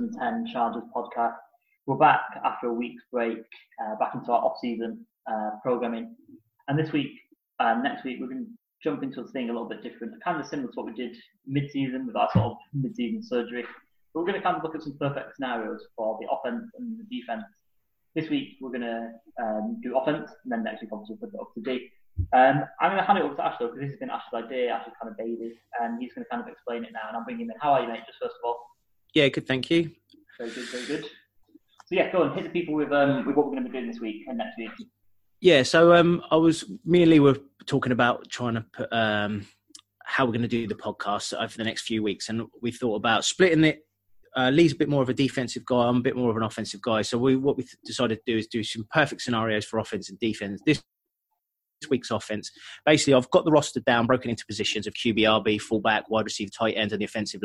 and Ten Chargers podcast. We're back after a week's break, uh, back into our off-season uh, programming, and this week, uh, next week, we're going to jump into a thing a little bit different, kind of similar to what we did mid-season with our sort of mid-season surgery. But we're going to kind of look at some perfect scenarios for the offense and the defense. This week, we're going to um, do offense, and then next week, obviously, we'll put it up to date. Um, I'm going to hand it over to Ashley because this has been Ashley's idea, Ashley's kind of baby, and he's going to kind of explain it now. And I'm bringing him in. How are you, mate? Just first of all. Yeah, good. Thank you. Very good. Very good. So yeah, go on. Hit the people with um, with what we're going to be doing this week and next week. Yeah. So um, I was me and Lee were talking about trying to put um, how we're going to do the podcast over the next few weeks, and we thought about splitting it. Uh, Lee's a bit more of a defensive guy. I'm a bit more of an offensive guy. So we, what we decided to do is do some perfect scenarios for offense and defense. This week's offense. Basically, I've got the roster down, broken into positions of QBRB, fullback, wide receiver, tight end, and the offensive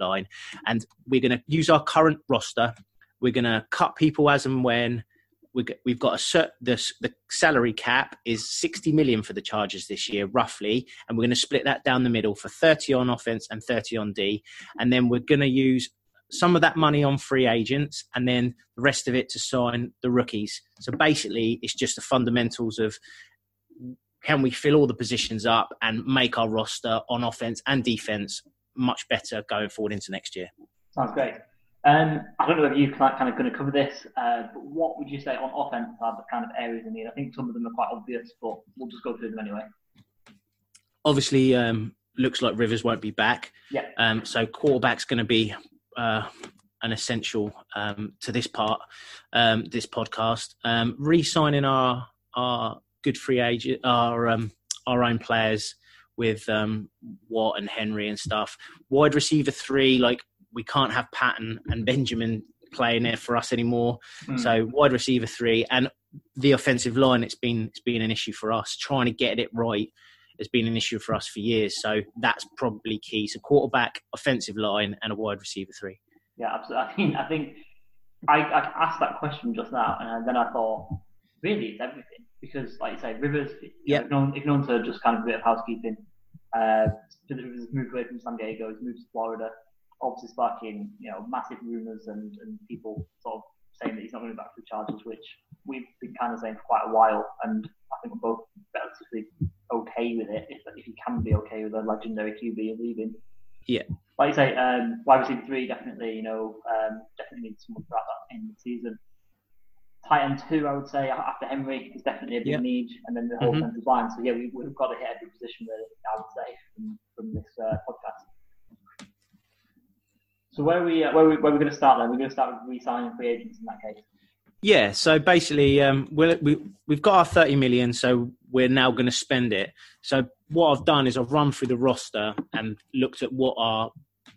line. And we're going to use our current roster. We're going to cut people as and when. We've got a cert, the, the salary cap is 60 million for the Chargers this year, roughly, and we're going to split that down the middle for 30 on offense and 30 on D, and then we're going to use some of that money on free agents and then the rest of it to sign the rookies. So basically, it's just the fundamentals of can we fill all the positions up and make our roster on offense and defense much better going forward into next year? Sounds great. Um, I don't know if you kind of going to cover this, uh, but what would you say on offense are the kind of areas in need? I think some of them are quite obvious, but we'll just go through them anyway. Obviously, um, looks like Rivers won't be back. Yeah. Um, so quarterback's going to be uh, an essential um, to this part, um, this podcast. Um, re-signing our our good free agent, our um, our own players with um, Watt and Henry and stuff. Wide receiver three, like we can't have Patton and Benjamin playing there for us anymore. Mm. So wide receiver three and the offensive line, it's been it's been an issue for us. Trying to get it right has been an issue for us for years. So that's probably key. So quarterback, offensive line, and a wide receiver three. Yeah, absolutely. I think I think I, I asked that question just now, and then I thought, really, it's everything because, like you say, Rivers, yeah, if known, if known to just kind of a bit of housekeeping. Uh, Rivers moved away from San Diego, he's moved to Florida, obviously sparking you know massive rumours and, and people sort of saying that he's not going back to the Chargers, which we've been kind of saying for quite a while, and I think we're both relatively okay with it if, if you can be okay with a legendary QB leaving. Yeah. Like you say, um, wide receiver three definitely, you know, um, definitely needs someone throughout that in the season tight end two, I would say, after Henry is definitely a big need, and then the whole mm-hmm. defensive line. So yeah, we, have got to hit every position really. I would say from, from this uh, podcast. So where are we uh, where we, where are we going to start then? We're going to start with re-signing free agents in that case. Yeah, so basically, um, we we, we've got our 30 million, so we're now going to spend it. So, what I've done is I've run through the roster and looked at what our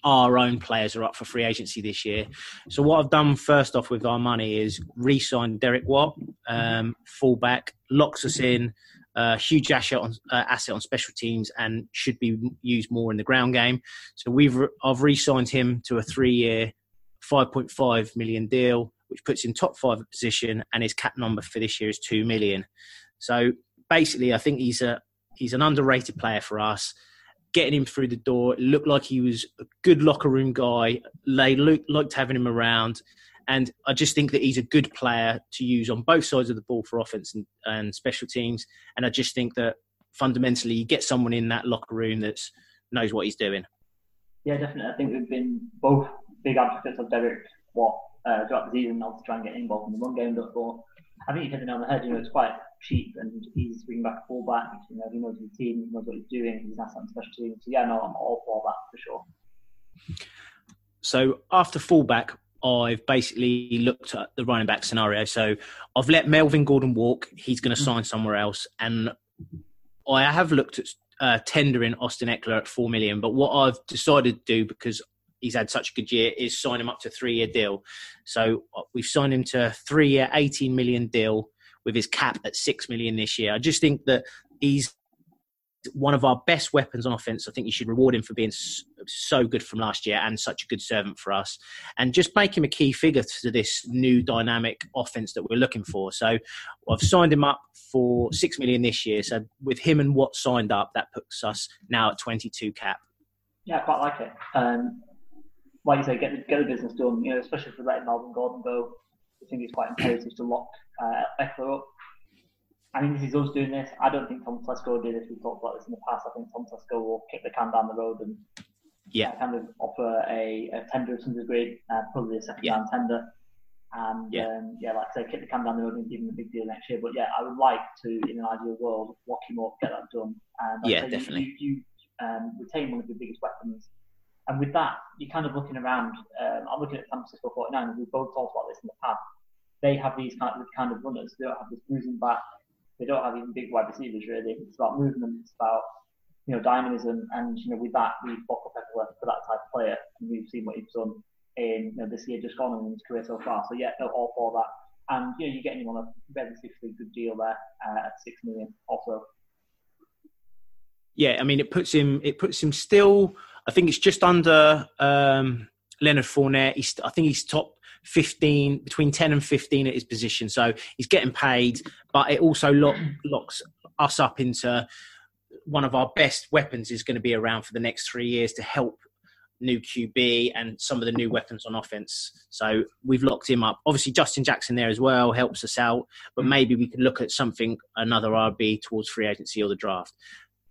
our own players are up for free agency this year. So what I've done first off with our money is re-sign Derek Watt, um, fullback, locks us in, uh, huge asset on, uh, asset on special teams, and should be used more in the ground game. So we've re- I've re-signed him to a three-year, 5.5 million deal, which puts him top five position, and his cap number for this year is two million. So basically, I think he's a he's an underrated player for us getting him through the door. It looked like he was a good locker room guy. They looked, liked having him around. And I just think that he's a good player to use on both sides of the ball for offense and, and special teams. And I just think that fundamentally, you get someone in that locker room that knows what he's doing. Yeah, definitely. I think we've been both big advocates of Derek Watt uh, throughout the season, not to try and get involved in the run game But I think you hit it on the head. You know, it's quite cheap, and he's bringing back a fullback. You know, he knows the team, he knows what he's doing. He's an asset on special teams. So yeah, no, I'm all for that for sure. So after fullback, I've basically looked at the running back scenario. So I've let Melvin Gordon walk. He's going to sign somewhere else, and I have looked at uh, tendering Austin Ekeler at four million. But what I've decided to do because he's had such a good year is sign him up to a three year deal. So uh, we've signed him to a three year, 18 million deal with his cap at six million this year. I just think that he's one of our best weapons on offense. I think you should reward him for being so good from last year and such a good servant for us, and just make him a key figure to this new dynamic offense that we're looking for. So I've signed him up for six million this year. So with him and Watt signed up, that puts us now at 22 cap. Yeah, I quite like it. Um, like you say, get the, get the business done. You know, especially for letting Melvin Gordon go, I think it's quite imperative to lock uh, up. I mean, this is us doing this. I don't think Tom Telesco did this. We've talked about this in the past. I think Tom Telesco will kick the can down the road and yeah, kind of offer a, a tender of some degree, uh, probably a second yeah. round tender. And yeah. Um, yeah, like I say, kick the can down the road and give him a big deal next year. But yeah, I would like to, in an ideal world, lock him up, get that done. And like yeah, definitely. You, you um, retain one of your biggest weapons. And with that, you're kind of looking around. Um, I'm looking at San Francisco 49, and we've both talked about this in the past. They have these kind of, kind of runners. They don't have this bruising back. They don't have even big wide receivers, really. It's about movement. It's about you know, dynamism. And, you know, with that, we bought up Ekeler for that type of player. And we've seen what he's done in you know, this year just gone in his career so far. So, yeah, no, all for that. And, you know, you're getting him on a relatively good deal there uh, at six million also. Yeah, I mean, it puts him, it puts him still, I think it's just under um, Leonard Fournette. He's, I think he's top 15 between 10 and 15 at his position so he's getting paid but it also lock, locks us up into one of our best weapons is going to be around for the next three years to help new QB and some of the new weapons on offense. So we've locked him up. Obviously, Justin Jackson there as well helps us out, but maybe we could look at something, another RB towards free agency or the draft.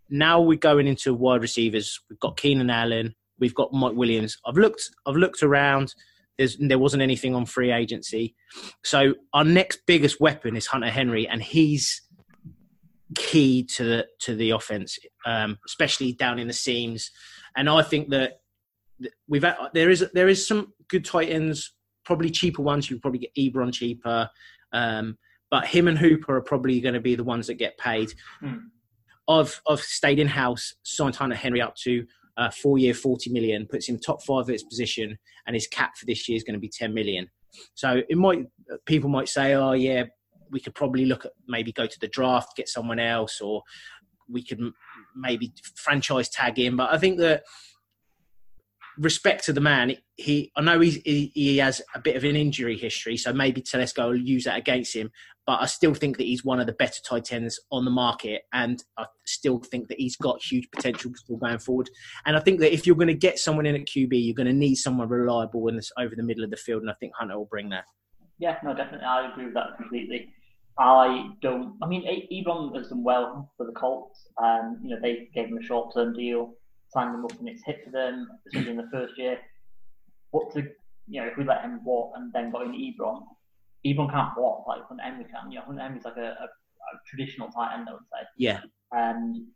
Now we're going into wide receivers. We've got Keenan Allen. We've got Mike Williams. I've looked. I've looked around. There's, there wasn't anything on free agency. So our next biggest weapon is Hunter Henry, and he's key to the to the offense, um, especially down in the seams. And I think that we've had, there is there is some good tight ends, probably cheaper ones. You probably get Ebron cheaper, um, but him and Hooper are probably going to be the ones that get paid. Mm. I've I've stayed in house, signed Hunter Henry up to uh, four year, forty million, puts him top five of his position, and his cap for this year is going to be ten million. So it might people might say, oh yeah, we could probably look at maybe go to the draft, get someone else, or we could maybe franchise tag him. But I think that respect to the man, he I know he he has a bit of an injury history, so maybe Telesco will use that against him. But I still think that he's one of the better tight ends on the market, and I still think that he's got huge potential still going forward. And I think that if you're going to get someone in at QB, you're going to need someone reliable in this over the middle of the field, and I think Hunter will bring that. Yeah, no, definitely, I agree with that completely. I don't. I mean, Ebron has done well for the Colts. Um, you know, they gave him a short-term deal, signed him up, and it's hit for them, in the first year. But to, you know, if we let him walk and then got in Ebron, Ebron can't walk like Hunter Henry can. You know, Hunter Henry's like a, a, a traditional tight end, I would say. Yeah. And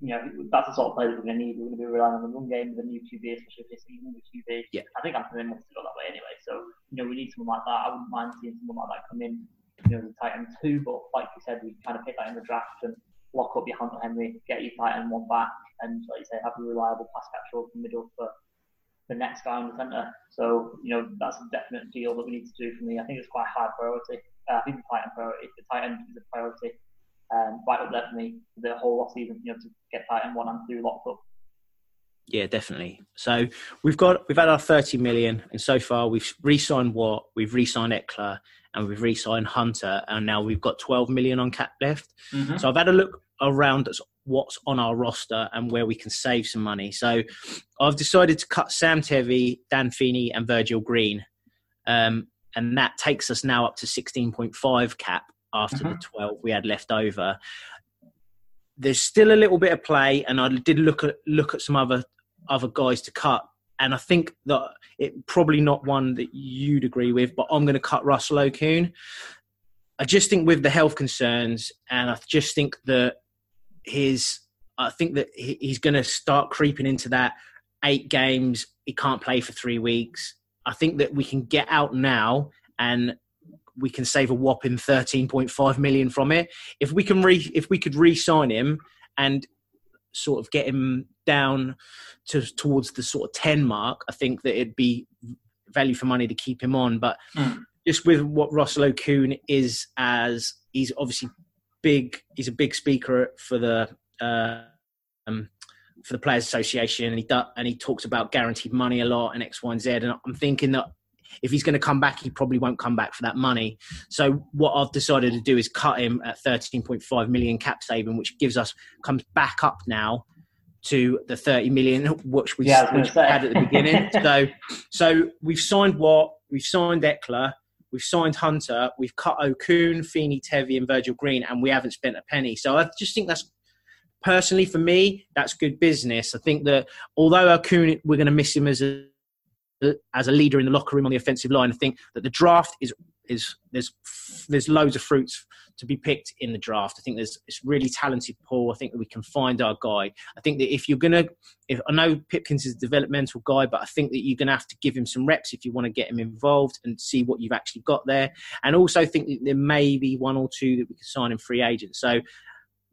you know, that's the sort of player that we're going to need. We're going to be relying on the run game with a new QB, especially if it's a younger QB. Yeah. I think Anthony wants to go that way anyway. So, you know, we need someone like that. I wouldn't mind seeing someone like that come in you know, the tight end two, but like you said, we kind of hit that in the draft and lock up your Hunter Henry, get your tight end one back, and like you say, have a reliable pass catcher over the middle for the next guy in the centre. So, you know, that's a definite deal that we need to do for me. I think it's quite a high priority. Uh, I think the tight end priority, the tight end is a priority. Um, right up there for me the whole off season, you know, to get tight end one and two locked up. Yeah, definitely. So we've got we've had our thirty million, and so far we've re-signed Watt, we've re-signed Ekeler, and we've re-signed Hunter, and now we've got 12 million on cap left. Mm-hmm. So I've had a look around what's on our roster and where we can save some money. So I've decided to cut Sam Tevi, Dan Feeney, and Virgil Green, um, and that takes us now up to 16.5 cap after mm-hmm. the 12 we had left over. There's still a little bit of play, and I did look at look at some other other guys to cut and I think that it probably not one that you'd agree with, but I'm going to cut Russell Okung. I just think with the health concerns, and I just think that his, I think that he's going to start creeping into that eight games. He can't play for three weeks. I think that we can get out now and we can save a whopping 13.5 million from it. If we can re, if we could re-sign him and sort of get him down to towards the sort of 10 mark, I think that it'd be value for money to keep him on. But mm. just with what Russell Okung is as he's obviously big, he's a big speaker for the uh, um, for the Players Association, and he do, and he talks about guaranteed money a lot and X, Y, and Z. And I'm thinking that if he's going to come back, he probably won't come back for that money. So what I've decided to do is cut him at 13.5 million cap saving, which gives us comes back up now to the 30 million, which we, Yeah, which we had at the beginning. so, so we've signed Watt we've signed Ekeler, we've signed Hunter, we've cut Okung, Feeney, Tevi, and Virgil Green, and we haven't spent a penny. So I just think that's personally for me, that's good business. I think that although Okung, we're going to miss him as a as a leader in the locker room on the offensive line, I think that the draft is is there's there's loads of fruits to be picked in the draft. I think there's it's really talented pool. I think that we can find our guy. I think that if you're gonna, if I know Pipkins is a developmental guy, but I think that you're gonna have to give him some reps if you want to get him involved and see what you've actually got there. And also think that there may be one or two that we could sign in free agents. So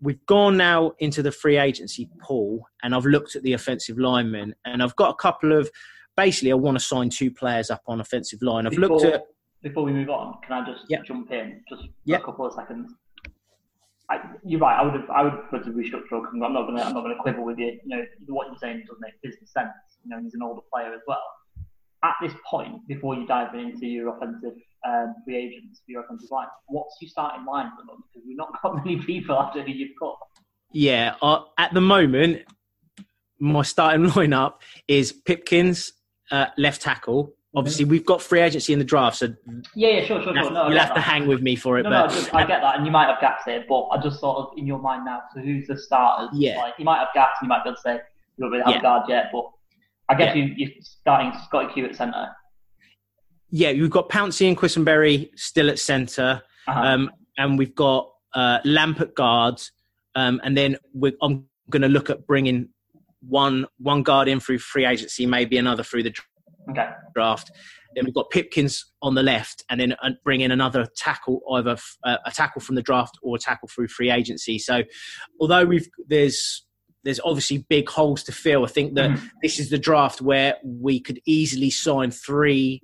we've gone now into the free agency pool, and I've looked at the offensive linemen, and I've got a couple of. Basically, I want to sign two players up on offensive line. I've looked at Before we move on, can I just Yeah. jump in just for a couple of seconds? I, you're right. I would have. I would put a restructure. I'm not going to. I'm not going to quibble with you. You know what you're saying doesn't make business sense. You know, he's an older player as well. At this point, before you dive into your offensive um, free agents for your offensive line, what's your starting line for them? Because we've not got many people after who you've got. Yeah, uh, at the moment, my starting lineup is Pipkins, uh, left tackle. Obviously, we've got free agency in the draft, so Yeah, yeah, sure, sure, sure. have, No, you'll have to hang with me for it. No, no, I, but just, I get that, and you might have gaps here, but I just sort of in your mind now. So who's the starters? Yeah. like you might have gaps, and you might be able to say you don't really have Yeah. a guard yet, but I guess Yeah. you, you're starting Scotty Q at centre. yeah, we've got Pouncey and Quessenberry still at centre, Uh-huh. um, and we've got uh, Lamp at guards, um, and then we're, I'm going to look at bringing one one guard in through free agency, maybe another through the okay, draft. Then we've got Pipkins on the left, and then uh, bring in another tackle, either uh, a tackle from the draft or a tackle through free agency. So, although we've there's there's obviously big holes to fill, I think that Mhm. this is the draft where we could easily sign three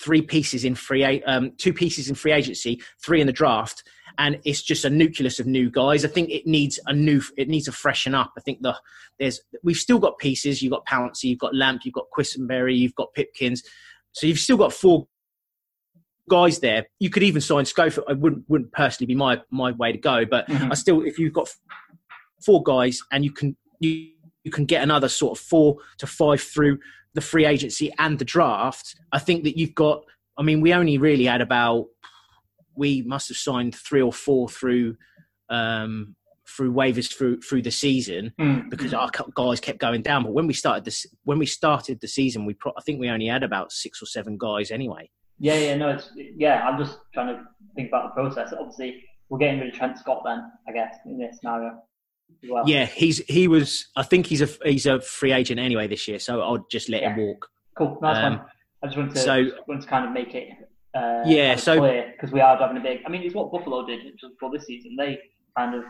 three pieces in free um, two pieces in free agency, three in the draft, and it's just a nucleus of new guys. I think it needs a new, it needs to freshen up. I think the there's we've still got pieces. You've got Pouncey, you've got Lamp, you've got Quessenberry, you've got Pipkins, so you've still got four guys there. You could even sign Schofield. I wouldn't wouldn't personally be my my way to go, but Mhm. I still if you've got four guys and you can you you can get another sort of four to five through the free agency and the draft. I think that you've got. I mean, we only really had about we must have signed three or four through um, through waivers through through the season Mm. because our guys kept going down. But when we started this, when we started the season, we pro- I think we only had about six or seven guys anyway. yeah, yeah, no, it's yeah. I'm just trying to think about the process. Obviously, we're getting rid of Trent Scott then, I guess, in this scenario well. Yeah, he's he was. I think he's a he's a free agent anyway this year, so I'll just let him walk. cool. That's Um, fine. I just wanted to so- wanted to kind of make it uh, Yeah, so- because we are driving a big. I mean, it's what Buffalo did just before this season. They kind of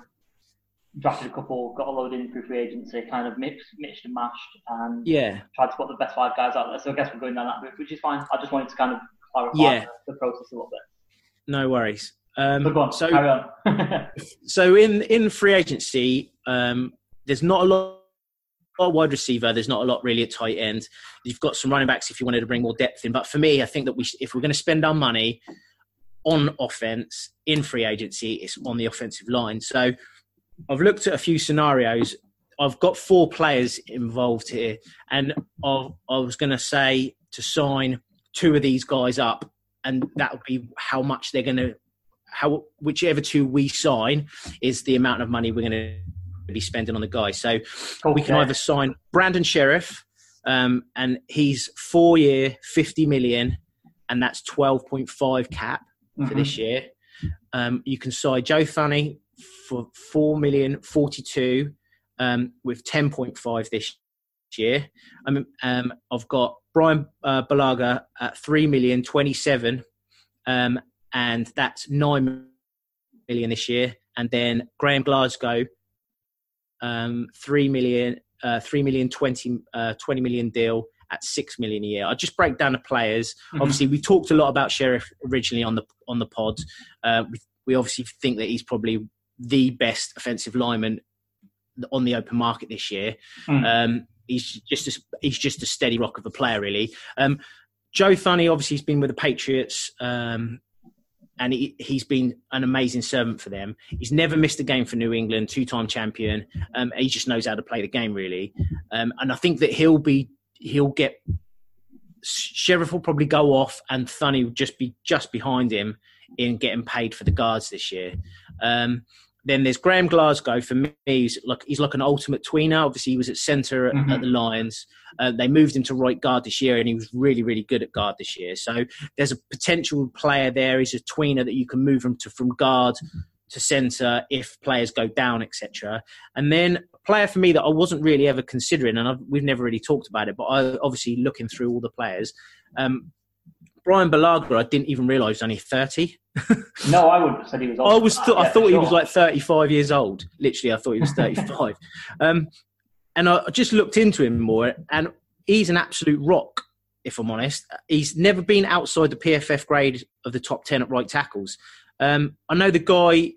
drafted a couple, got a load in through free agency, kind of mixed, mixed and mashed, and Yeah, tried to put the best five guys out there. So I guess we're going down that route, which is fine. I just wanted to kind of clarify Yeah. the, the process a little bit. no worries. Um, on, so carry on. so in in free agency, um, there's not a lot. Lot of wide receiver, there's not a lot really at tight end. You've got some running backs if you wanted to bring more depth in, but for me, I think that we, if we're going to spend our money on offense in free agency, it's on the offensive line. So I've looked at a few scenarios. I've got four players involved here, and I, I was going to say to sign two of these guys up, and that would be how much they're going to, how whichever two we sign is the amount of money we're going to be spending on the guy. So Cool, we can either sign Brandon Scherff, um, and he's four year, fifty million, and that's twelve point five cap for Mhm. this year. Um, you can sign Joe Thuney for four million forty two, um, with ten point five this year. I mean, um, I've got Bryan uh, Bulaga at three million twenty seven, um, and that's nine million this year. And then Graham Glasgow, um, three million, uh, three million, 20, uh, 20 million deal at six million a year. I'll just break down the players. Mhm. Obviously, we talked a lot about Scherff originally on the on the pod. Uh, we, we obviously think that he's probably the best offensive lineman on the open market this year. Mm. Um, he's just a, he's just a steady rock of a player, really. Um, Joe Thuney obviously has been with the Patriots um, and he, has been an amazing servant for them. He's never missed a game for New England, two-time champion. Um, he just knows how to play the game really, um, and I think that he'll be he'll get. Scherff will probably go off, and Thuney will just be just behind him in getting paid for the guards this year. Um, then there's Graham Glasgow. For me, he's like he's like an ultimate tweener. Obviously, he was at centre at, mm-hmm. at, the Lions. Uh, they moved him to right guard this year, and he was really, really good at guard this year. So there's a potential player there. He's a tweener that you can move him to from guard to centre if players go down, etc. And then a player for me that I wasn't really ever considering, and I've, we've never really talked about it, but I obviously looking through all the players. Um, Bryan Bulaga, I didn't even realise was only thirty. No, I would have said he was. I was. Th- I thought sure. he was like thirty-five years old. Literally, I thought he was thirty-five. um, and I just looked into him more, and he's an absolute rock. If I'm honest, he's never been outside the PFF grade of the top ten at right tackles. Um, I know the guy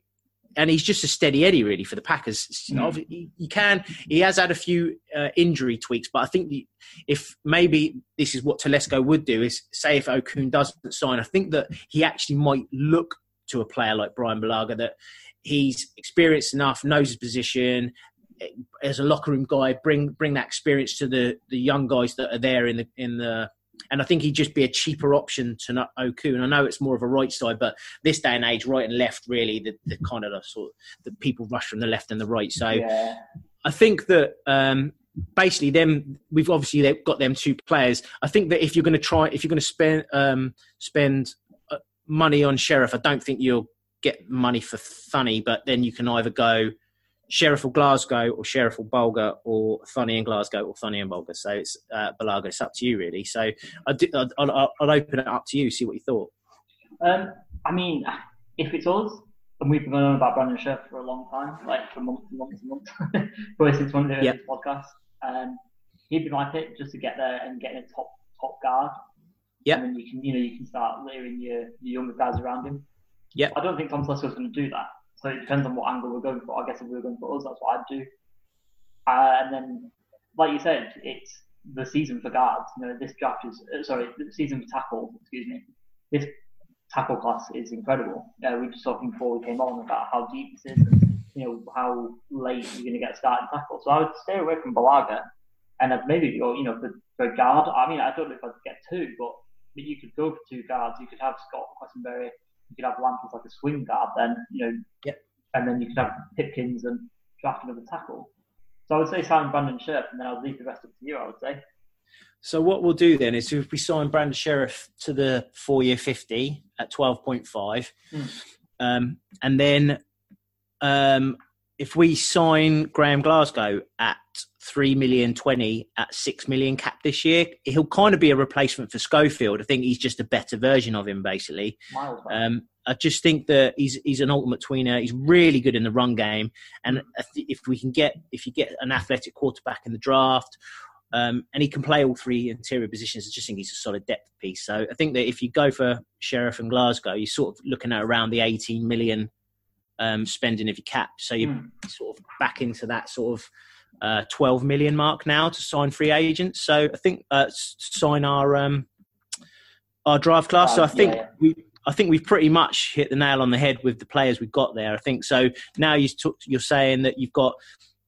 and he's just a steady Eddie really for the Packers. You, know, mm. he, he, can. He has had a few uh, injury tweaks, but I think the, if maybe this is what Telesco would do is say if Okung doesn't sign, I think that he actually might look to a player like Bryan Bulaga that he's experienced enough, knows his position. Eh, as a locker room guy, bring bring that experience to the the young guys that are there in the in the and I think he'd just be a cheaper option to not Oku. And I know it's more of a right side, but this day and age, right and left, really, the, the kind of the sort of, the people rush from the left and the right. So yeah. I think that um, basically them we've obviously they've got them two players. I think that if you're going to try, if you're going to spend um, spend uh, money on Scherff, I don't think you'll get money for Thuney, but then you can either go Scherff or Glasgow or Scherff or Bulaga or Thuney in Glasgow or Thuney in Bulaga. So it's uh. It's up to you really. So I'd, I'd, I'd, open it up to you, see what you thought. Um, I mean, if it's us, and we've been on about Brandon Scherff for a long time, like for months and months and months, but since one of the yep. podcasts, um, he'd be my pick just to get there and get in a top top guard. Yeah. And then you can you know you can start layering your, your younger guys around him. Yeah. I don't think Tom Telesco's going to do that. So it depends on what angle we're going for. I guess if we were going for us, that's what I'd do. Uh, and then, like you said, it's the season for guards. You know, this draft is uh, sorry, the season for tackle. Excuse me. This tackle class is incredible. Uh, we were just talking before we came on about how deep this is, and you know how late you're going to get starting tackle. So I would stay away from Bulaga, and I'd maybe go, you know, for, for guard. I mean, I don't know if I'd get two, but you could go for two guards. You could have Scott Quessenberry you could have Lamp as like a swing guard, then you know, yep. and then you could have Pipkins and draft another tackle. So I would say sign Brandon Scherff, and then I'll leave the rest up to you. I would say. So what we'll do then is if we sign Brandon Scherff to the four-year fifty at twelve point five, mm. um, and then um, if we sign Graham Glasgow at three million twenty at six million cap this year. He'll kind of be a replacement for Schofield. I think he's just a better version of him, basically. Um, I just think that he's he's an ultimate tweener. He's really good in the run game, and if we can get if you get an athletic quarterback in the draft. Um, and he can play all three interior positions. I just think he's a solid depth piece. So I think that if you go for Scherff and Glasgow, you're sort of looking at around the 18 million um, spending of your cap. So you're mm. sort of back into that sort of uh, 12 million mark now to sign free agents. So I think uh, sign our um, our draft class. So I think yeah. we. I think we've pretty much hit the nail on the head with the players we've got there. I think so. Now you you're saying that you've got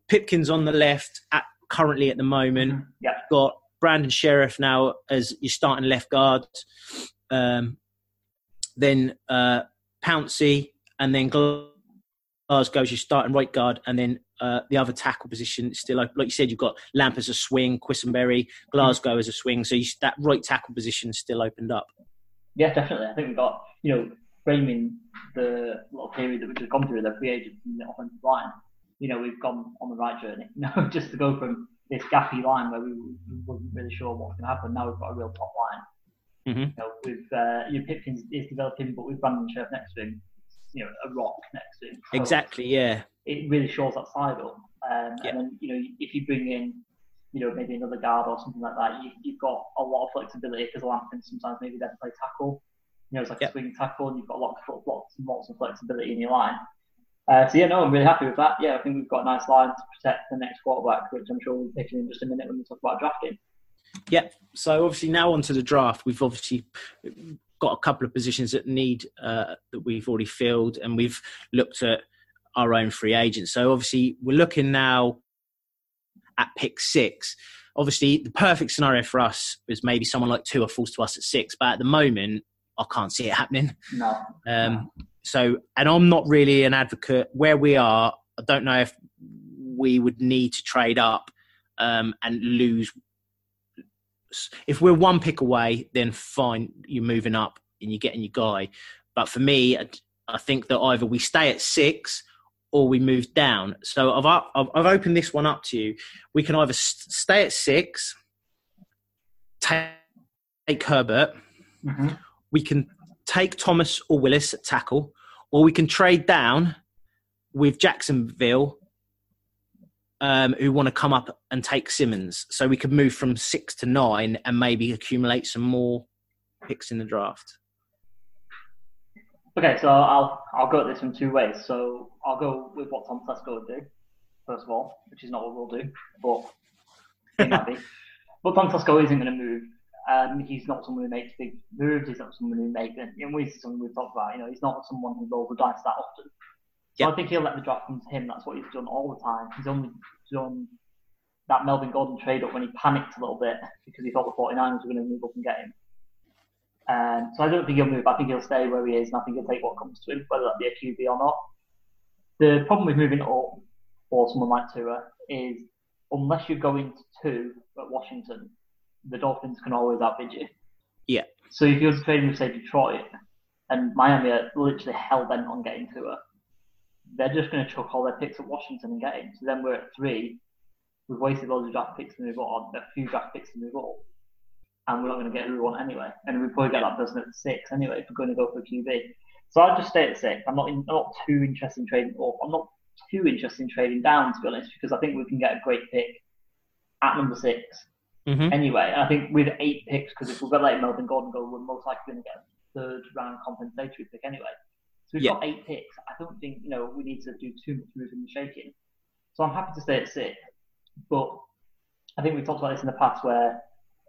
Pipkins on the left at, currently at the moment. Mm-hmm. Yeah. You've got Brandon Scherff now as your starting left guard. Um, then uh, Pouncey, and then Glasgow's your starting right guard, and then uh, the other tackle position still open. Like you said, you've got Lamp as a swing, Quessenberry, Glasgow as a swing. So you, that right tackle position is still opened up. Yeah, definitely. I think we've got, you know, framing the little period that we've just gone through, the free agents and the offensive line, you know, we've gone on the right journey. You know, just to go from this gappy line where we wasn't really sure what was going to happen, now we've got a real top line. Mm-hmm. You know, with uh, your Pipkins is developing, but with Brandon Scherff next to him, you know, a rock next to him. Exactly, yeah it really shows that side up. Um, yeah. And then, you know, if you bring in, you know, maybe another guard or something like that, you, have got a lot of flexibility because Lamp can sometimes maybe then play tackle. You know, it's like a swing tackle, and you've got lots and lots of flexibility in your line. Uh, so yeah, no, I'm really happy with that. Yeah, I think we've got a nice line to protect the next quarterback, which I'm sure we'll pick in just a minute when we talk about drafting. Yeah. So obviously now onto the draft. We've obviously got a couple of positions that need uh, that we've already filled, and we've looked at our own free agents. So obviously, we're looking now at pick six. Obviously, the perfect scenario for us is maybe someone like Tua falls to us at six, but at the moment, I can't see it happening. No. Um, so, and I'm not really an advocate where we are. I don't know if we would need to trade up um, and lose. If we're one pick away, then fine, you're moving up and you're getting your guy. But for me, I think that either we stay at six or we move down. So I've I've, I've opened this one up to you. We can either stay at six, take, take Herbert. Mm-hmm. We can take Thomas or Wills at tackle, or we can trade down with Jacksonville um, who want to come up and take Simmons. So we could move from six to nine and maybe accumulate some more picks in the draft. Okay, so I'll I'll go at this in two ways. So I'll go with what Tom Telesco would do, first of all, which is not what we'll do, but it might be. But Tom Telesco isn't going to move. Um, he's not someone who makes big moves. He's not someone who makes, and you know, this is something we've talked about. You know, he's not someone who rolls the dice that often. So yep. I think he'll let the draft come to him. That's what he's done all the time. He's only done that Melvin Gordon trade up when he panicked a little bit because he thought the 49ers were going to move up and get him. Um, so I don't think he'll move. I think he'll stay where he is, and I think he'll take what comes to him, whether that be a QB or not. The problem with moving up for someone like Tua is unless you're going to two at Washington, the Dolphins can always outbid you. Yeah. So if you're trading with say Detroit and Miami are literally hell bent on getting Tua, they're just going to chuck all their picks at Washington and get him. So then we're at three. We've wasted loads of draft picks to move on, a few draft picks to move up, and we're not going to get who we want anyway. And we probably get that person at six anyway if we're going to go for a QB. So I'll just stay at six. I'm not in, not too interested in trading up. I'm not too interested in trading down to be honest, because I think we can get a great pick at number 6 mm-hmm. Anyway, I think with eight picks, because if we've got like Melvin Gordon go, we're most likely going to get a third round compensatory pick anyway. So we've yeah. got eight picks. I don't think you know we need to do too much moving and shaking. So I'm happy to stay at six, but I think we've talked about this in the past where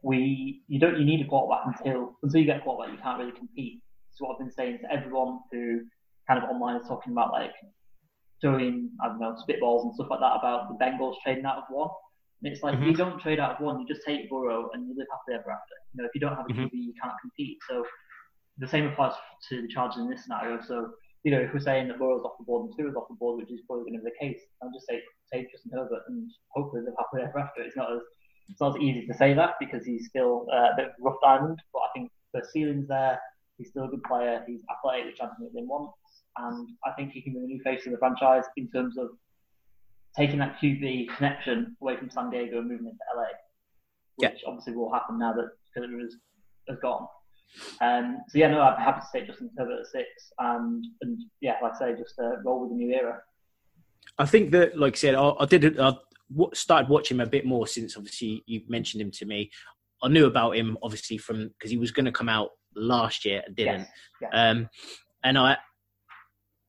we you don't you need a quarterback until until you get a quarterback you can't really compete. So what I've been saying to everyone who kind of online is talking about like doing I don't know spitballs and stuff like that about the Bengals trading out of one. And it's like mm-hmm. you don't trade out of one, you just take Burrow and you live happily ever after. You know, if you don't have a QB, mm-hmm. you can't compete. So the same applies to the Chargers in this scenario. So, you know, if we're saying that Burrow's off the board and Tua's off the board, which is probably going to be the case, I'll just say take Justin Herbert and hopefully they'll happily ever after. It's not as it's not easy to say that because he's still uh, a bit rough diamond, but I think the ceiling's there. He's still a good player. He's athletic, which Anthony Lynn wants, and I think he can be the new face of the franchise in terms of taking that QB connection away from San Diego and moving into LA, which yeah. obviously will happen now that Philip has, has gone. Um, so yeah, no, I'm happy to stay Justin Herbert at six, and and yeah, like I say, just uh, roll with the new era. I think that, like I said, I, I did. I started watching him a bit more since obviously you mentioned him to me. I knew about him obviously from because he was going to come out last year and didn't. Yes. Yes. Um, and I,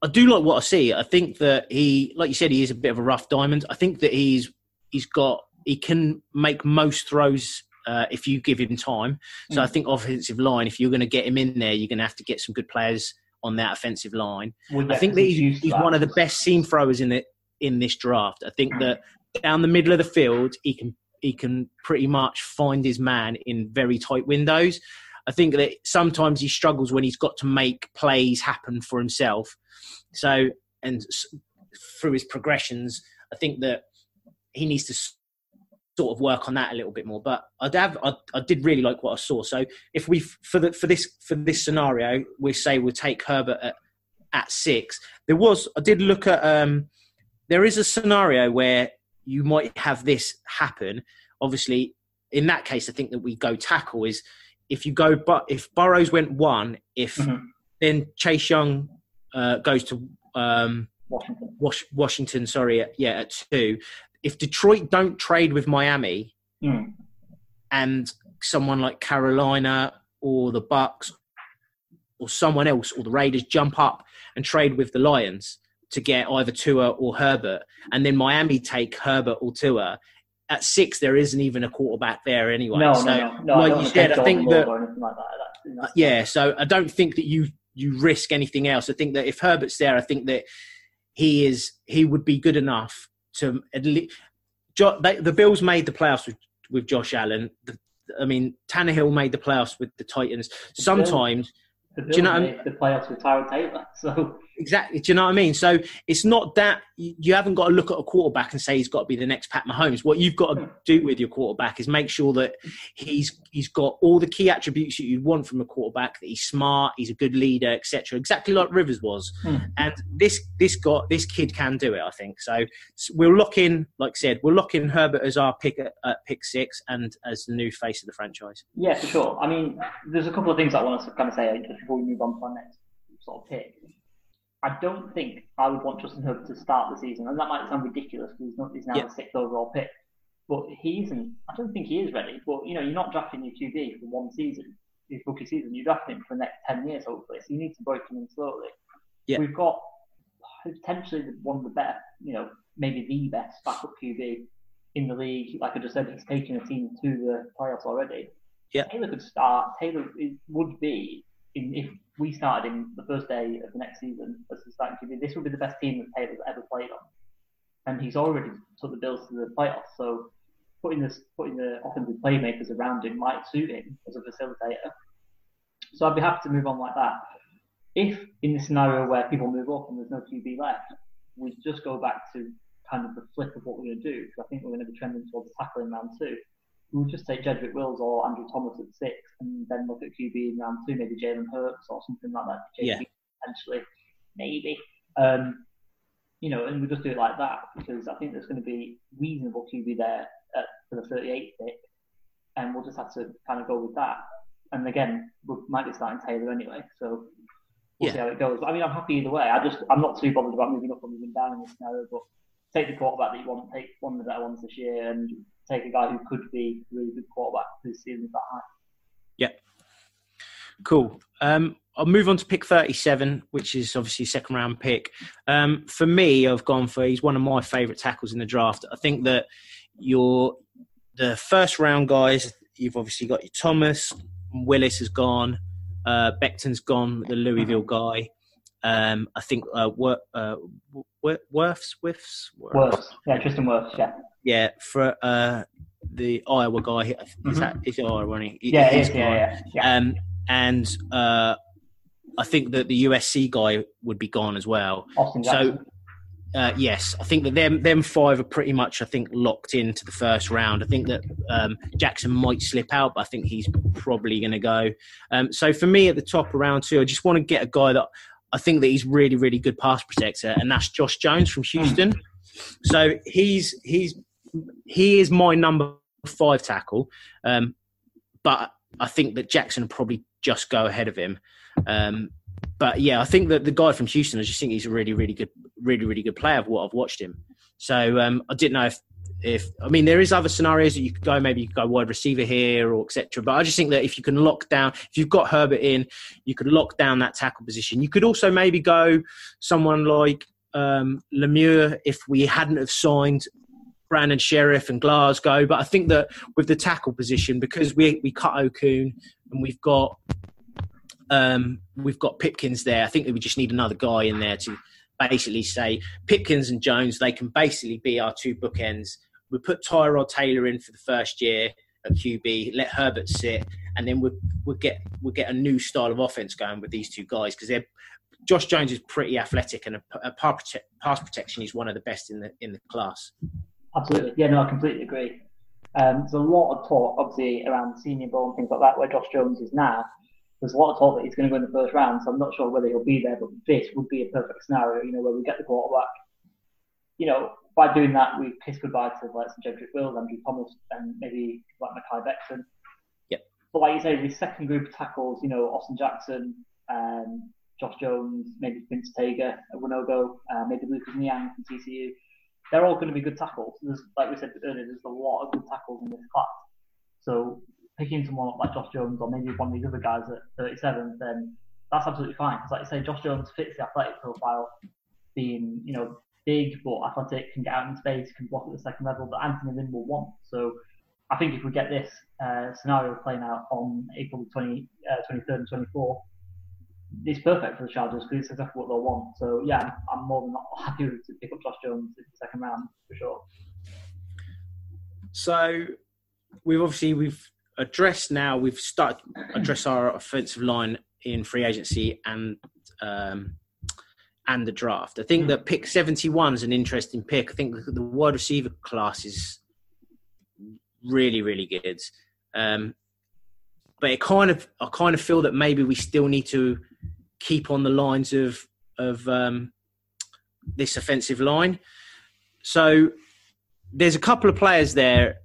I do like what I see. I think that he, like you said, he is a bit of a rough diamond. I think that he's he's got he can make most throws uh, if you give him time. So mm. I think offensive line, if you're going to get him in there, you're going to have to get some good players on that offensive line. Well, I think that he's, he's one of the best seam throwers in the in this draft. I think mm. that down the middle of the field, he can he can pretty much find his man in very tight windows. I think that sometimes he struggles when he's got to make plays happen for himself. So and through his progressions, I think that he needs to sort of work on that a little bit more. But I'd have, I, I did really like what I saw. So if we for the for this for this scenario, we say we'll take Herbert at, at six. There was I did look at um, there is a scenario where you might have this happen. Obviously, in that case, I think that we go tackle is if you go but if Burrows went one, if mm-hmm. then Chase Young uh, goes to um, Washington. Washington, sorry, yeah, at two if Detroit don't trade with Miami mm. and someone like Carolina or the Bucks or someone else or the Raiders jump up and trade with the Lions to get either Tua or Herbert, and then Miami take Herbert or Tua. At six, there isn't even a quarterback there anyway. No, so, no, no. no like you said, I think that, like that that uh, yeah, so I don't think that you you risk anything else. I think that if Herbert's there, I think that he is he would be good enough to at least. They, the Bills made the playoffs with, with Josh Allen. The, I mean, Tannehill made the playoffs with the Titans. Sometimes, the Bills, the Bills do you know made the playoffs with Tyrod Taylor. So Exactly. Do you know what I mean? So it's not that you haven't got to look at a quarterback and say he's got to be the next Pat Mahomes. What you've got to hmm. do with your quarterback is make sure that he's he's got all the key attributes that you want from a quarterback. That he's smart, he's a good leader, etc. Exactly like Rivers was. Hmm. And this this got this kid can do it. I think so. We'll lock in, like I said, we'll lock in Herbert as our pick at, at pick six and as the new face of the franchise. Yeah, for sure. I mean, there's a couple of things I want to kind of say before we move on to our next sort of pick. I don't think I would want Justin Herbert to start the season, and that might sound ridiculous because he's, not, he's now yeah. the sixth overall pick. But he isn't. I don't think he is ready. But you know, you're not drafting your QB for one season, his rookie season. You're drafting him for the next ten years, hopefully. So you need to break him in slowly. Yeah. We've got potentially one of the best, you know, maybe the best backup QB in the league. Like I just said, he's taking a team to the playoffs already. Yeah. Taylor could start. Taylor would be in, if we started in the first day of the next season as the starting QB, this would be the best team that Taylor's ever played on. And he's already took the Bills to the playoffs, so putting this putting the offensive playmakers around him might suit him as a facilitator. So I'd be happy to move on like that. If in the scenario where people move up and there's no QB left, we just go back to kind of the flip of what we're going to do because I think we're going to be trending towards tackling round two we would just take Jedrick Wills or Andrew Thomas at six, and then look at QB in round two, maybe Jalen Hurts or something like that. JP yeah. potentially, maybe. Um, you know, and we just do it like that because I think there's going to be reasonable QB there at, for the 38th pick, and we'll just have to kind of go with that. And again, we might be starting Taylor anyway, so we'll yeah. see how it goes. But, I mean, I'm happy either way. I just I'm not too bothered about moving up or moving down in this scenario, but take the quarterback that you want, take one of the better ones this year, and take a guy who could be a really good quarterback this season that high. Yeah. Cool. Um, I'll move on to pick 37, which is obviously second round pick. Um, for me, I've gone for he's one of my favourite tackles in the draft. I think that your the first round guys, you've obviously got your Thomas, Wills has gone, uh, Becton's gone, the Louisville guy. Um, I think uh, Wor- uh, Wirfs, Wirfs, yeah, Tristan Wirfs, yeah yeah, for uh, the Iowa guy. Is mm-hmm. that is Iowa? He? Yeah, yeah, yeah, yeah, Um, and uh, I think that the USC guy would be gone as well. Austin So. Uh, yes, I think that them them five are pretty much I think locked into the first round. I think that um, Jackson might slip out, but I think he's probably going to go. Um, so for me at the top around two, I just want to get a guy that I think that he's really really good pass protector, and that's Josh Jones from Houston. Mm. So he's he's he is my number five tackle, um, but I think that Jackson probably just go ahead of him. Um, but yeah, I think that the guy from Houston, I just think he's a really, really good, really, really good player of what I've watched him. So um, I didn't know if, if I mean there is other scenarios that you could go, maybe you could go wide receiver here or etc. But I just think that if you can lock down, if you've got Herbert in, you could lock down that tackle position. You could also maybe go someone like um, Lemieux if we hadn't have signed Brandon Scherff and Glasgow. But I think that with the tackle position, because we we cut Okung and we've got um, we've got Pipkins there, I think that we just need another guy in there to basically say Pipkins and Jones. They can basically be our two bookends. We put Tyrod Taylor in for the first year at QB, let Herbert sit, and then we'll, we'll get we'll get a new style of offense going with these two guys because they're Josh Jones is pretty athletic and a pass protection is one of the best in the in the class. Absolutely. Yeah, no, I completely agree. Um, there's a lot of talk, obviously, around the Senior Bowl and things like that, where Josh Jones is now. There's a lot of talk that he's going to go in the first round, so I'm not sure whether he'll be there, but this would be a perfect scenario, you know, where we get the quarterback. You know, by doing that, we kiss goodbye to like some Jedrick Wills, Andrew Thomas, and maybe like Mekhi Becton. Yep. But like you say, the second group of tackles, you know, Austin Jackson, um, Josh Jones, maybe Prince Tega at Wanogho, uh, maybe Lucas Niang from TCU they're all going to be good tackles. There's, like we said earlier, there's a lot of good tackles in this class. So picking someone like Josh Jones or maybe one of these other guys at 37, then that's absolutely fine. Because like you say, Josh Jones fits the athletic profile, being you know big but athletic, can get out in space, can block at the second level that Anthony Lynn will want. So I think if we get this uh, scenario playing out on April 20, uh, 23rd and 24th, it's perfect for the Chargers because it's exactly what they'll want. So yeah, I'm more than not happy to pick up Josh Jones in the second round for sure. So we've obviously we've addressed now we've started address our offensive line in free agency and um, and the draft. I think that pick 71 is an interesting pick. I think the wide receiver class is really really good. Um, but it kind of I kind of feel that maybe we still need to keep on the lines of of um, this offensive line. So there's a couple of players there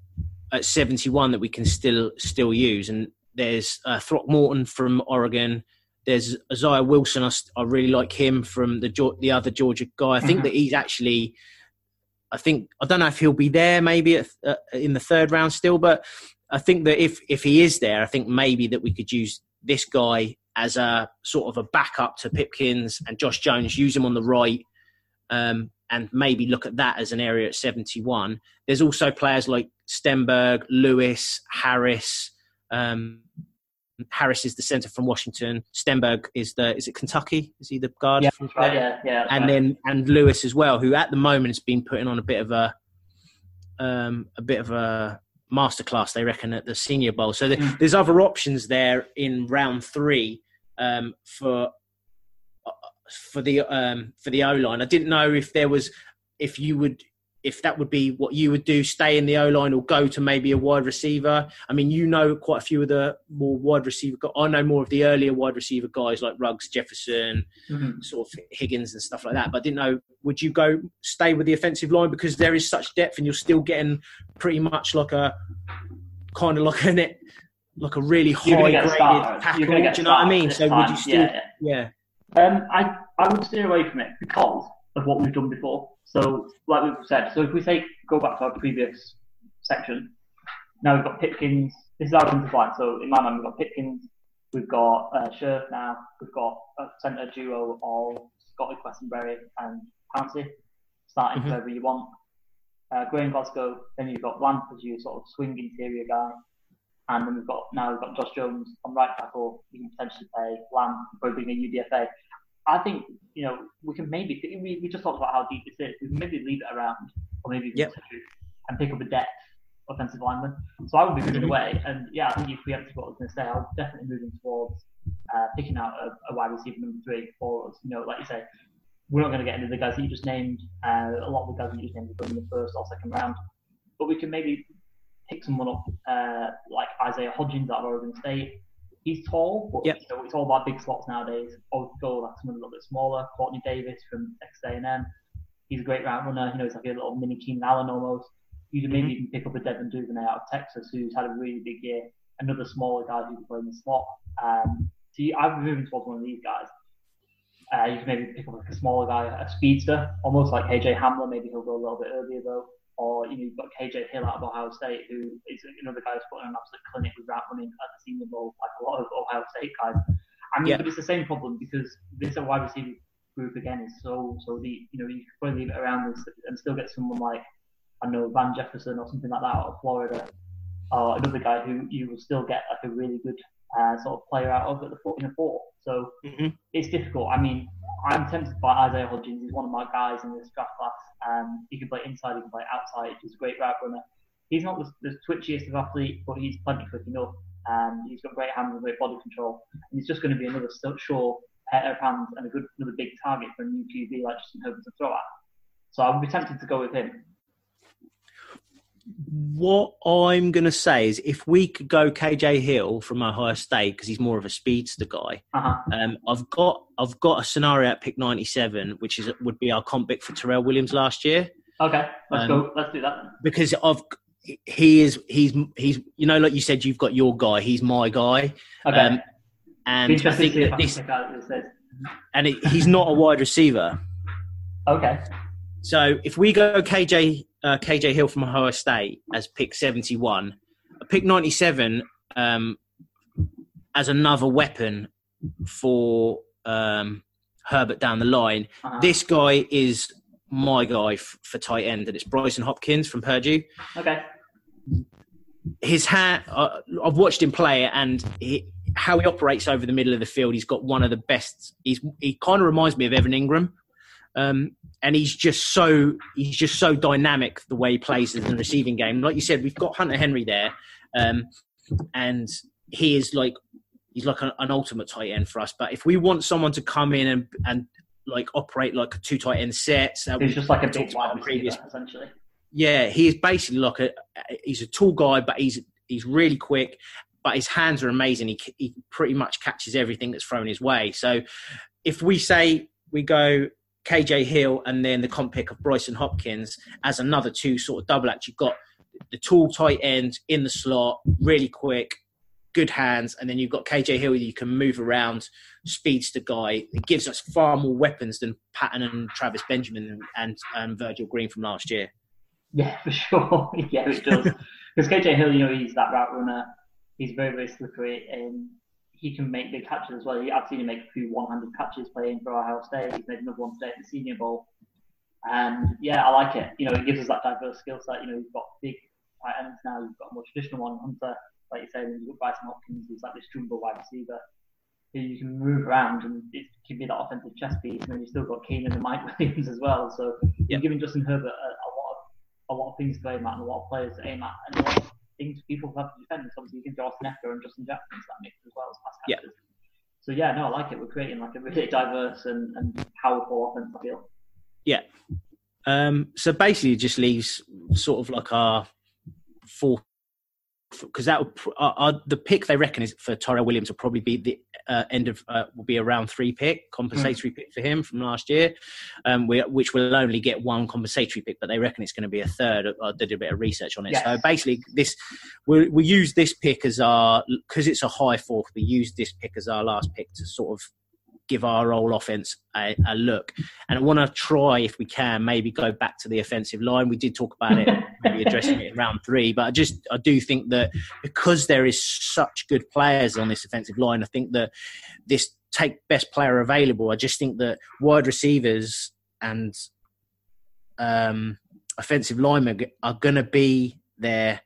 at 71 that we can still still use, and there's uh, Throckmorton from Oregon. There's Isaiah Wilson. I, I, really like him from the the other Georgia guy. I think mm-hmm. that he's actually. I think I don't know if he'll be there maybe at, uh, in the third round still, but I think that if if he is there, I think maybe that we could use this guy as a sort of a backup to Pipkins and Josh Jones. Use him on the right, um, and maybe look at that as an area at 71. There's also players like Stenberg, Lewis, Harris. Um, Harris is the center from Washington. Stenberg is the is it Kentucky? Is he the guard? Yeah, right, yeah, yeah. And right. then and Lewis as well, who at the moment has been putting on a bit of a um, a bit of a masterclass. They reckon at the Senior Bowl. So the, mm. there's other options there in round three um, for for the um, for the O line. I didn't know if there was if you would if that would be what you would do, stay in the O line or go to maybe a wide receiver. I mean, you know quite a few of the more wide receiver. I know more of the earlier wide receiver guys like Ruggs, Jefferson, mm-hmm. sort of Higgins and stuff like that. But I didn't know would you go stay with the offensive line because there is such depth and you're still getting pretty much like a kind of like a net, like a really high graded tackle. Do you know what I mean? So would you still? Yeah. yeah. Um, I I would steer away from it because of what we've done before. So, like we've said, so if we say go back to our previous section, now we've got Pipkins. This is our offensive line. So in my mind, we've got Pipkins, we've got uh, Scherff now, we've got a centre duo of Scotty Quessenberry and Pouncey, starting mm-hmm. whoever you want. Uh, Graham Glasgow, then you've got Lamp as your sort of swing interior guy, and then we've got now we've got Josh Jones on right tackle. You can potentially play Lamp, probably being a UDFA. I think you know we can maybe we, we just talked about how deep this is. We can maybe leave it around, or maybe yep. and pick up a depth offensive lineman. So I would be moving mm-hmm. away, and yeah, I think if we have to what I was going to say, I would definitely moving towards uh, picking out a, a, wide receiver number three for us. You know, like you say, we're not going to get into the guys that you just named. Uh, a lot of the guys that you just named are going in the first or second round, but we can maybe pick someone up uh, like Isaiah Hodgins out of Oregon State he's tall, but yep. you know, it's all about big slots nowadays. Or go like someone a little bit smaller. Quartney Davis from Texas A&M. He's a great route runner. You know, he's like a little mini Keenan Allen almost. You can maybe mm-hmm. even pick up a Devin Duvernay out of Texas, who's had a really big year. Another smaller guy who can play in the slot. Um, so you, I'm moving towards one of these guys. Uh, you can maybe pick up like a smaller guy, a speedster, almost like KJ Hamler. Maybe he'll go a little bit earlier though or you know you've got KJ Hill out of Ohio State, who is another guy who's put putting an absolute clinic with route running at the senior bowl, like a lot of Ohio State guys. I mean, yeah. but it's the same problem because this wide receiver group again is so so deep. You know, you could probably leave it around and still get someone like I know Van Jefferson or something like that out of Florida, or another guy who you will still get like a really good uh, sort of player out of at the foot in the four. So mm-hmm. it's difficult. I mean, I'm tempted by Isaiah Hodgins. He's one of my guys in this draft class. He can play inside, he can play outside. He's a great route runner. He's not the, the twitchiest of athletes, but he's plenty quick enough. And he's got great hands and great body control. And he's just going to be another sure pair of hands and a good another big target for a new QB like Justin Herbert to throw at. So I would be tempted to go with him what I'm going to say is if we could go KJ Hill from Ohio State because he's more of a speedster guy. Uh-huh. Um, I've got I've got a scenario at pick 97, which is would be our comp pick for Tyrell Williams last year. Okay, let's um, go. Let's do that. Because of he is he's he's you know like you said you've got your guy. He's my guy. Okay. Um, and I think that this, and it, he's not a wide receiver. Okay. So if we go KJ uh, KJ Hill from Ohio State as pick 71. Pick 97 um, as another weapon for um, Herbert down the line. Uh-huh. This guy is my guy f- for tight end, and it's Brycen Hopkins from Purdue. Okay. his hand. Uh, I've watched him play, and he, how he operates over the middle of the field. He's got one of the best. He's he kind of reminds me of Evan Engram. Um, and he's just so he's just so dynamic the way he plays in the receiving game. Like you said, we've got Hunter Henry there, um, and he is like he's like an, an, ultimate tight end for us. But if we want someone to come in and and like operate like two tight end sets, uh, he's just like a big wide previous, essentially. Yeah, he is basically like a he's a tall guy, but he's he's really quick. But his hands are amazing. He he pretty much catches everything that's thrown his way. So if we say we go KJ Hill and then the comp pick of Brycen Hopkins as another two sort of double act. You've got the tall tight end in the slot, really quick, good hands, and then you've got KJ Hill you can move around, speeds the guy. It gives us far more weapons than Patton and Travis Benjamin and, and Virgil Green from last year. Yeah, for sure. yeah, it does. Because KJ Hill, you know, he's that route runner. He's very, very slippery, and he can make big catches as well. I've seen him make a few one-handed catches playing for Ohio State. He's made another one today at the Senior Bowl. And yeah, I like it. You know, it gives us that diverse skill set. You know, you've got big tight ends now. You've got a more traditional one, Hunter, like you say. You've got Brycen Hopkins, who's like this jumbo wide receiver who you can move around and it can be that offensive chess piece. And then you've still got Keenan and Mike Williams as well. So you're giving Justin Herbert a, a, lot of a lot of things to aim at and a lot of players to aim at and a lot of things people have to defend. So obviously you can draw Snecker and Justin Jackson into that mix as well as pass catchers. Yeah. So yeah, no, I like it. We're creating like a really diverse and, and powerful offense. I feel. Yeah. Um, so basically, it just leaves sort of like our fourth because that would, uh, uh, the pick they reckon is for Tyrell Williams will probably be the uh, end of uh, will be a round three pick, compensatory mm. pick for him from last year, um, we, which will only get one compensatory pick, but they reckon it's going to be a third. I did a bit of research on it. Yes. So basically, this we we use this pick as our because it's a high fourth. We use this pick as our last pick to sort of give our whole offense a, a look. And I want to try, if we can, maybe go back to the offensive line. We did talk about it, maybe addressing it in round three, but I just I do think that because there is such good players on this offensive line, I think that this take best player available. I just think that wide receivers and um, offensive linemen are going to be there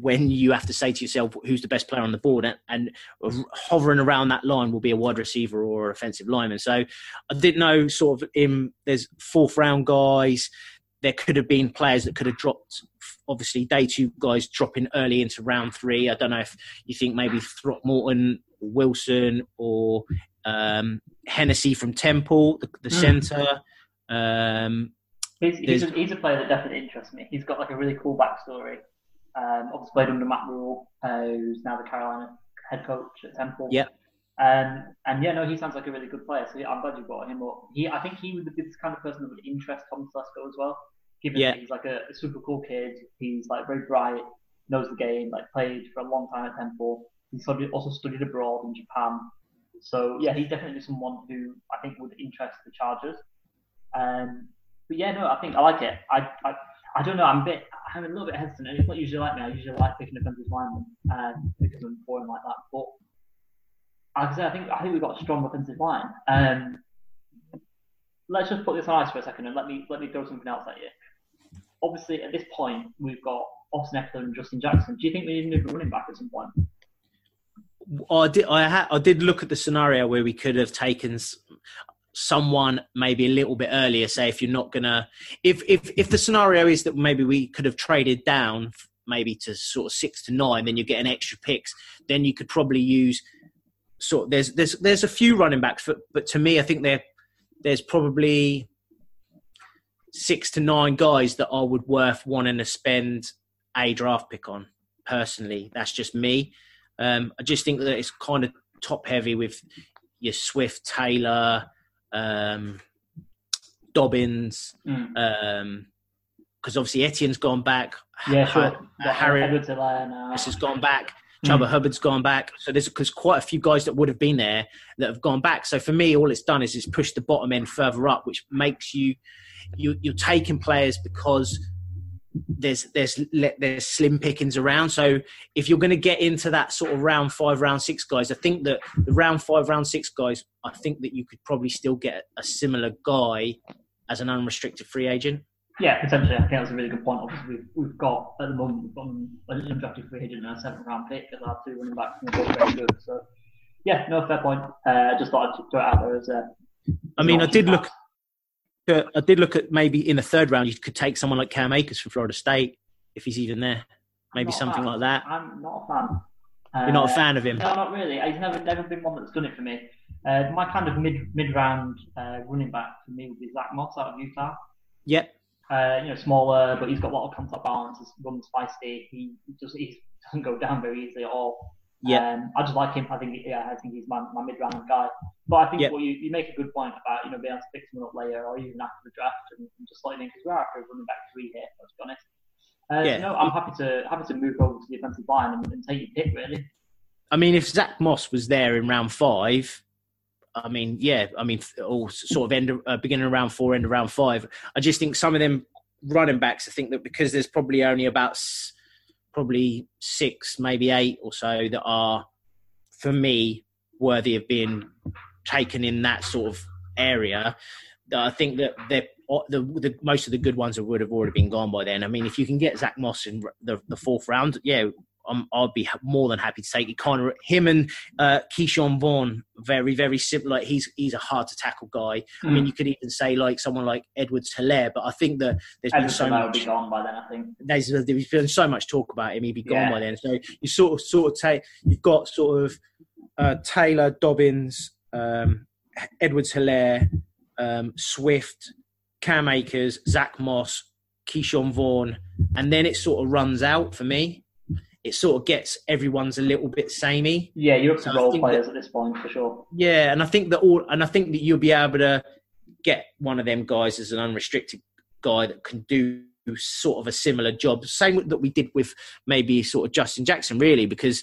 when you have to say to yourself who's the best player on the board? And, and, hovering around that line will be a wide receiver or an offensive lineman. So i didn't know sort of in there's fourth round guys. There could have been players that could have dropped obviously day two guys dropping early into round three. I don't know if you think maybe throckmorton wilson or um, hennessy from temple the, the mm. center. Um, he's, he's, a, he's a player that definitely interests me. He's got like a really cool backstory um, obviously played under Matt Rhule, uh, who's now the Carolina head coach at Temple. Yeah. Um, and yeah, no, he sounds like a really good player. So I'm glad you brought him up. He, I think he would be the kind of person that would interest Tom Telesco as well. Given yeah. he's like a, a, super cool kid, he's like very bright, knows the game, like played for a long time at Temple. He's also studied abroad in Japan. So yeah, he's definitely someone who I think would interest the Chargers. Um, but yeah, no, I think I like it. I, I I don't know. I'm a bit. I'm a little bit hesitant. It's not usually like me. I usually like picking defensive linemen um, because I'm boring like that. But like I said, I think I think we've got a strong offensive line. Um, let's just put this on ice for a second and let me let me throw something else at you. Obviously, at this point, we've got Austin Ekeler and Justin Jackson. Do you think we need a different running back at some point? I did. I, had, I did look at the scenario where we could have taken someone maybe a little bit earlier say if you're not gonna if if if the scenario is that maybe we could have traded down maybe to sort of six to nine then you get an extra picks then you could probably use sort of, there's there's there's a few running backs but, but to me i think there there's probably six to nine guys that i would worth wanting to spend a draft pick on personally. That's just me. Um, i just think that it's kind of top heavy with your swift taylor um, Dobbins, mm. um, because obviously Etienne's gone back. Yeah, sure. Harry Edwards has gone back. Chuba mm. Hubbard's gone back. So there's because quite a few guys that would have been there that have gone back. So for me, all it's done is it's pushed the bottom end further up, which makes you you you're taking players because there's there's there's slim pickings around. So if you're going to get into that sort of round five, round six guys, I think that the round five, round six guys, I think that you could probably still get a similar guy as an unrestricted free agent. Yeah, potentially. I think that's a really good point. Obviously, we've, we've got at the moment we've got an undrafted free agent and a seventh round pick as our two running backs, and both very good. So, yeah, no fair point. Uh, just thought I'd throw it out there as a. I mean, I did look. I did look at maybe in the third round you could take someone like Cam Akers from Florida State if he's even there. Maybe something like that. I'm not a fan. You're not a fan of him. No, not really. He's never never been one that's done it for me. Uh, my kind of mid mid round uh, running back for me would be Zach Moss out of Utah. Yep. Uh, you know, smaller, but he's got a lot of contact balance. He's runs feisty. He just he doesn't go down very easily at all. Yeah. Um, I just like him. I think yeah, I think he's my, my mid round guy. But I think Yep. well, you, you make a good point about you know being able to pick someone up later or even after the draft and, and just slotting in because we're after running back three here. Let's be honest. Uh, Yeah. No, I'm happy to happy to move over to the offensive line and, and take your pick really. I mean, if Zach Moss was there in round five, I mean, yeah, I mean, all sort of end of, uh, beginning of round four, end of round five. I just think some of them running backs. I think that because there's probably only about s- probably six, maybe eight or so that are, for me, worthy of being taken in that sort of area. I think that they're the, the most of the good ones would have already been gone by then. I mean, if you can get Zach Moss in the, the fourth round, yeah, I'd be more than happy to take it. Kind of him and uh, Ke'Shawn Vaughn, very very similar. He's he's a hard to tackle guy. I mean, you could even say like someone like Edwards Helaire, but I think that there's been so will be much. gone by then. I think. There's, there's been so much talk about him. He'd be gone Yeah. by then. So you sort of sort of take. You've got sort of uh, Taylor Dobbins, um, Edwards Helaire, um, Swift, Cam Akers, Zach Moss, Ke'Shawn Vaughn, and then it sort of runs out for me. It sort of gets everyone's a little bit samey. Yeah, you're up to I role players at this point for sure. Yeah, and I think that all, and I think that you'll be able to get one of them guys as an unrestricted guy that can do sort of a similar job. Same that we did with maybe sort of Justin Jackson, really, because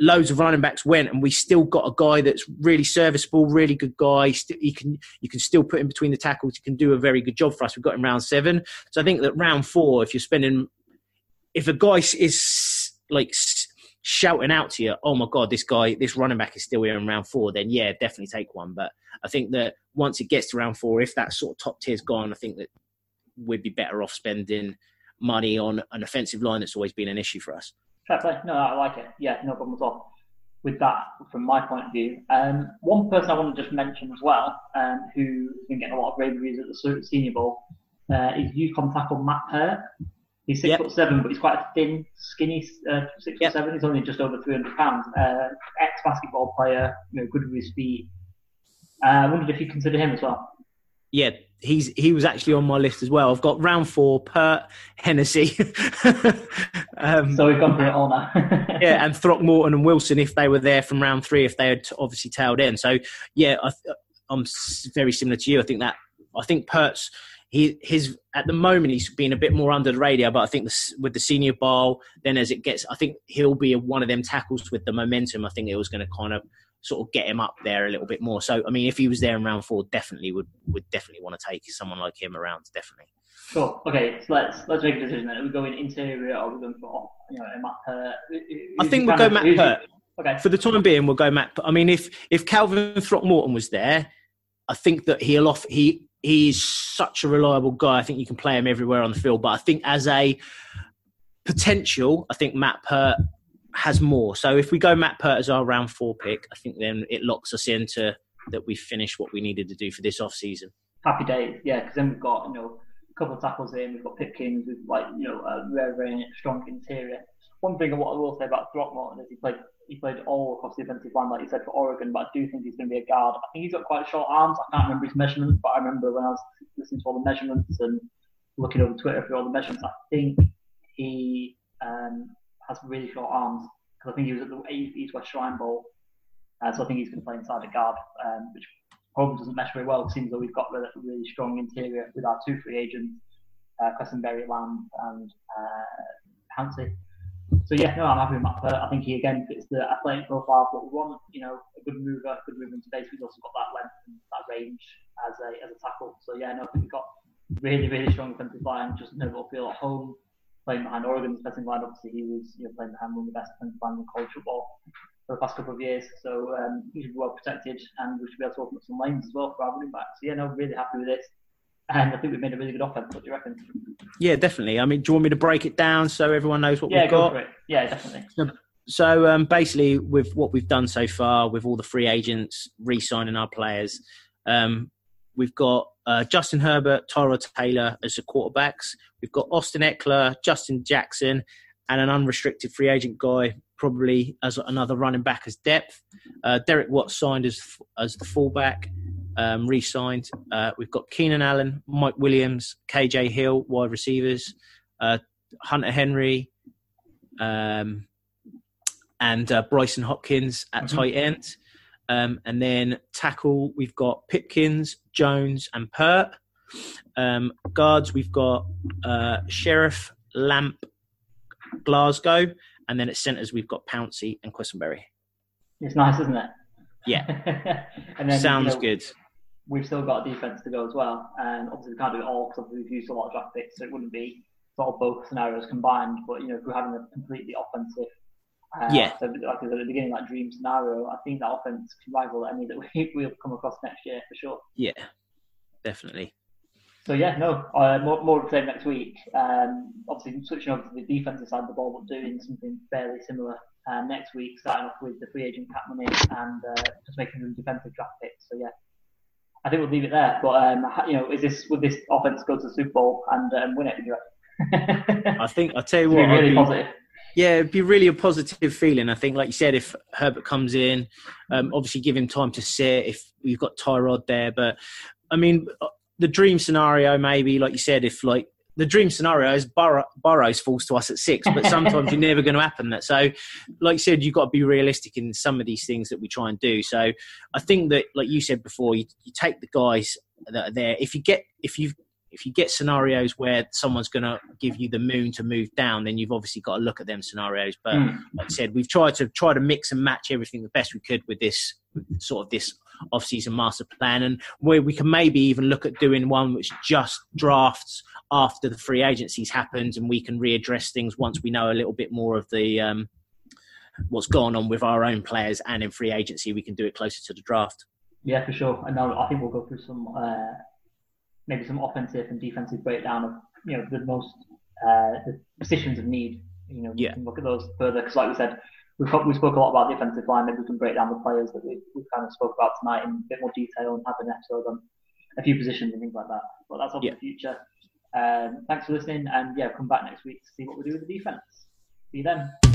loads of running backs went, and we still got a guy that's really serviceable, really good guy. You can you can still put him between the tackles. He can do a very good job for us. We've got him round seven, so I think that round four, if you're spending, if a guy is like shouting out to you, "Oh my god, this guy, this running back is still here in round four, then yeah, definitely take one. But I think that once it gets to round four, if that sort of top tier's gone, I think that we'd be better off spending money on an offensive line that's always been an issue for us. Play. No, I like it. Yeah, no problem at all. With that, from my point of view, um, one person I want to just mention as well, um, who's been getting a lot of rave reviews at the Se- Senior Bowl, uh, is UConn tackle Matt Peart. He's six Yep. foot seven, but he's quite a thin, skinny uh, six Yep. foot seven. He's only just over three hundred pounds. Uh, Ex basketball player, you know, good with his feet. Uh, I wondered if you consider him as well. Yeah, he's he was actually on my list as well. I've got round four, Peart, Hennessy, um, So we've gone through it all now. yeah, and Throckmorton and Wilson if they were there from round three, if they had obviously tailed in. So yeah, I, I'm very similar to you. I think that I think Peart's he his at the moment he's been a bit more under the radar, but I think this, with the senior bowl, then as it gets, I think he'll be one of them tackles with the momentum. I think it was going to kind of sort of get him up there a little bit more. So I mean, if he was there in round four, definitely would would definitely want to take someone like him around. Definitely. Sure. Okay. So let's let's make a decision. Then. Are we going interior or are we going for you know Matt Peart? I think we'll go Matt Peart. Okay. for the time being, we'll go Matt. I mean, if if Calvin Throckmorton was there, I think that he'll off he he's such a reliable guy. I think you can play him everywhere on the field. But I think as a potential, I think Matt Peart has more. So if we go Matt Peart as our round four pick, I think then it locks us into that we finished what we needed to do for this off season. Happy days. Yeah, because then we've got you know a couple of tackles in. We've got Pipkins with like you know a very very strong interior. One thing what I will say about Throckmorton is he played he played all across the offensive line, like you said for Oregon. But I do think he's going to be a guard. I think he's got quite short arms. I can't remember his measurements, but I remember when I was listening to all the measurements and looking over Twitter for all the measurements. I think he um, has really short arms because I think he was at the East West Shrine Bowl. Uh, so I think he's going to play inside a guard, um, which probably doesn't mesh very well. It seems that we've got a really strong interior with our two free agents, uh, Quessenberry Lamp and uh, Pouncey. So yeah, no, I'm happy with Matt Peart. I think he again fits the athletic profile of what we want. You know, a good mover, good mover in space. He's also got that length and that range as a as a tackle. So yeah, no, I think we've got really really strong defensive line. Just never feel at home playing behind Oregon's defensive line. Obviously, he was you know playing behind one of the best defensive line in college football for the past couple of years. So um, he should be well protected, and we should be able to open up some lanes as well for our running back. So yeah, no, really happy with this. And I think we've made a really good offense. What do you reckon? Yeah, definitely. I mean, do you want me to break it down so everyone knows what yeah, we've go got? for it. Yeah, definitely. So um, basically, with what we've done so far, with all the free agents re-signing our players, um, we've got uh, Justin Herbert, Tyrod Taylor as the quarterbacks. We've got Austin Ekeler, Justin Jackson, and an unrestricted free agent guy, probably as another running back as depth. Uh, Derek Watts signed as as the fullback, um, re-signed. Uh, we've got Keenan Allen, Mike Williams, KJ Hill, wide receivers, uh, Hunter Henry. Um, and uh, Brycen Hopkins at Mhm. tight end. Um, and then tackle, we've got Pipkins, Jones, and Peart. Um, guards, we've got uh, Scherff, Lamp, Glasgow. And then at centres, we've got Pouncey and Quessenberry. It's nice, isn't it? Yeah. and then, Sounds you know, good. We've still got a defense to go as well, and obviously we can't do it all because we've used a lot of draft picks, so it wouldn't be sort of both scenarios combined. But you know, if we're having a completely offensive, uh, Yeah. so like at the beginning, that dream scenario, I think that offense can rival any that we will come across next year for sure. Yeah, definitely. So yeah, no, uh, more, more of the same next week. Um, obviously, switching over to the defensive side of the ball, but doing something fairly similar uh, next week, starting off with the free agent cap money and uh, just making some defensive draft picks. So yeah, I think we'll leave it there. But um, you know, is this would this offense go to the Super Bowl and um, win it? Do you reckon? I think, I'll tell you what, really be- positive. Yeah, it'd be really a positive feeling. I think, like you said, if Herbert comes in, um, obviously give him time to sit. If we've got Tyrod there, but I mean, uh, the dream scenario maybe, like you said, if like the dream scenario is Burrow, Burrows falls to us at six, but sometimes you're never going to happen that. So, like you said, you've got to be realistic in some of these things that we try and do. So, I think that, like you said before, you, you take the guys that are there. If you get, if you if you get scenarios where someone's going to give you the moon to move down, then you've obviously got to look at them scenarios. But Mm. like I said, we've tried to try to mix and match everything the best we could with this sort of this off-season master plan, and where we can maybe even look at doing one which just drafts after the free agencies happens, and we can readdress things once we know a little bit more of the um, what's gone on with our own players and in free agency. We can do it closer to the draft. Yeah, for sure. And now I think we'll go through some uh, maybe some offensive and defensive breakdown of you know the most uh, the positions of need. You know, Yeah. we can look at those further because, like we said, we've we spoke a lot about the offensive line. Maybe we can break down the players that we we kind of spoke about tonight in a bit more detail and have an episode on a few positions and things like that. But that's all Yeah. for the future. Um, thanks for listening, and yeah, come back next week to see what we do with the defense. See you then.